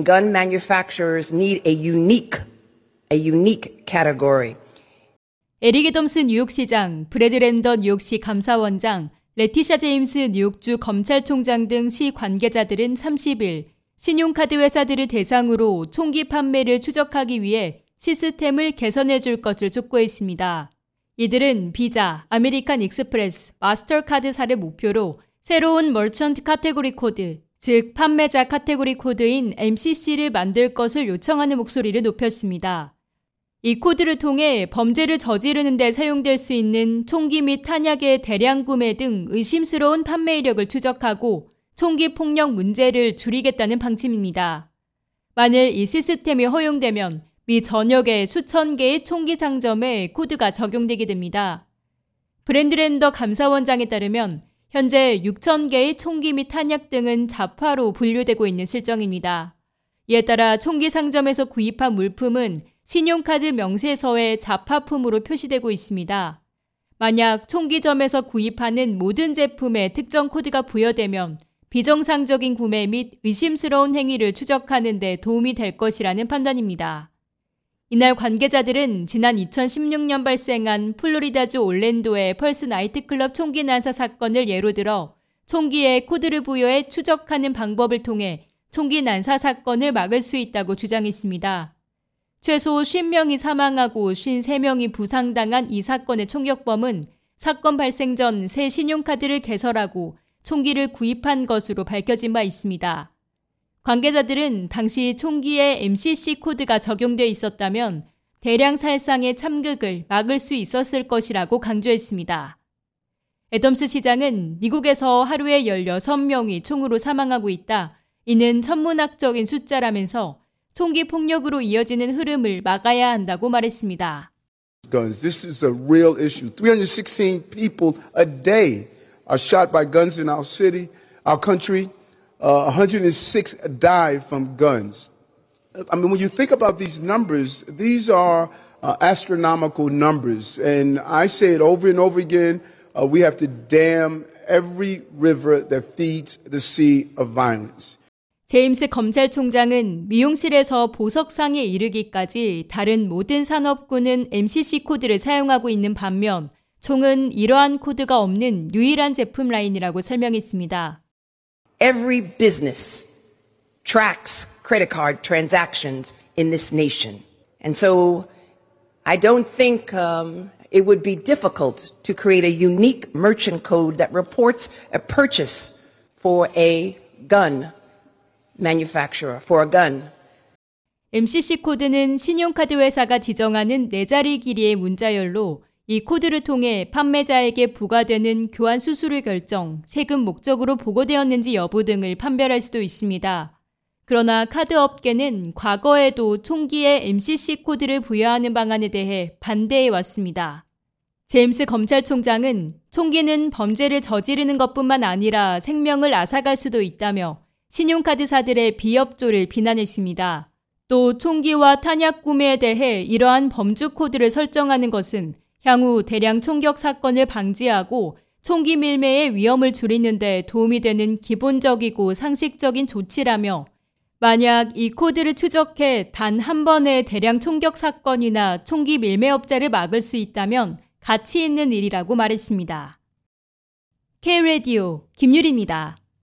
Gun manufacturers need a unique, a unique category. 에릭 애덤스 뉴욕시장, 브래드 랜더 뉴욕시 감사원장, 레티샤 제임스 뉴욕주 검찰총장 등 시 관계자들은 30일 신용카드 회사들을 대상으로 총기 판매를 추적하기 위해 시스템을 개선해 줄 것을 촉구했습니다. 이들은 비자, 아메리칸 익스프레스, 마스터카드사를 목표로 새로운 merchant category code, 즉 판매자 카테고리 코드인 MCC를 만들 것을 요청하는 목소리를 높였습니다. 이 코드를 통해 범죄를 저지르는 데 사용될 수 있는 총기 및 탄약의 대량 구매 등 의심스러운 판매 이력을 추적하고 총기 폭력 문제를 줄이겠다는 방침입니다. 만일 이 시스템이 허용되면 미 전역의 수천 개의 총기 상점에 코드가 적용되게 됩니다. 브랜드랜더 감사원장에 따르면 현재 6천 개의 총기 및 탄약 등은 자파로 분류되고 있는 실정입니다. 이에 따라 총기 상점에서 구입한 물품은 신용카드 명세서에 자파품으로 표시되고 있습니다. 만약 총기점에서 구입하는 모든 제품에 특정 코드가 부여되면 비정상적인 구매 및 의심스러운 행위를 추적하는 데 도움이 될 것이라는 판단입니다. 이날 관계자들은 지난 2016년 발생한 플로리다주 올랜도의 펄스 나이트클럽 총기 난사 사건을 예로 들어 총기에 코드를 부여해 추적하는 방법을 통해 총기 난사 사건을 막을 수 있다고 주장했습니다. 최소 50명이 사망하고 53명이 부상당한 이 사건의 총격범은 사건 발생 전 새 신용카드를 개설하고 총기를 구입한 것으로 밝혀진 바 있습니다. 관계자들은 당시 총기에 MCC 코드가 적용돼 있었다면 대량 살상의 참극을 막을 수 있었을 것이라고 강조했습니다. 애덤스 시장은 미국에서 하루에 16명이 총으로 사망하고 있다. 이는 천문학적인 숫자라면서 총기 폭력으로 이어지는 흐름을 막아야 한다고 말했습니다. Guns. This is a real issue. 316 people a day are shot by guns in our city, our country. Uh, 106 die from guns. I mean, when you think about these numbers, these are uh, astronomical numbers. And I say it over and over again uh, we have to dam every river that feeds the sea of violence. 제임스 검찰총장은 미용실에서 보석상에 이르기까지 다른 모든 산업군은 MCC 코드를 사용하고 있는 반면 총은 이러한 코드가 없는 유일한 제품 라인이라고 설명했습니다. Every business tracks credit card transactions in this nation. And so I don't think um, it would be difficult to create a unique merchant code that reports a purchase for a gun manufacturer for a gun. MCC 코드는 신용카드 회사가 지정하는 네 자리 길이의 문자열로 이 코드를 통해 판매자에게 부과되는 교환 수수료 결정, 세금 목적으로 보고되었는지 여부 등을 판별할 수도 있습니다. 그러나 카드 업계는 과거에도 총기에 MCC 코드를 부여하는 방안에 대해 반대해 왔습니다. 제임스 검찰총장은 총기는 범죄를 저지르는 것뿐만 아니라 생명을 앗아갈 수도 있다며 신용카드사들의 비협조를 비난했습니다. 또 총기와 탄약 구매에 대해 이러한 범주 코드를 설정하는 것은 향후 대량 총격 사건을 방지하고 총기 밀매의 위험을 줄이는 데 도움이 되는 기본적이고 상식적인 조치라며 만약 이 코드를 추적해 단 한 번의 대량 총격 사건이나 총기 밀매 업자를 막을 수 있다면 가치 있는 일이라고 말했습니다. K-Radio 김유리입니다.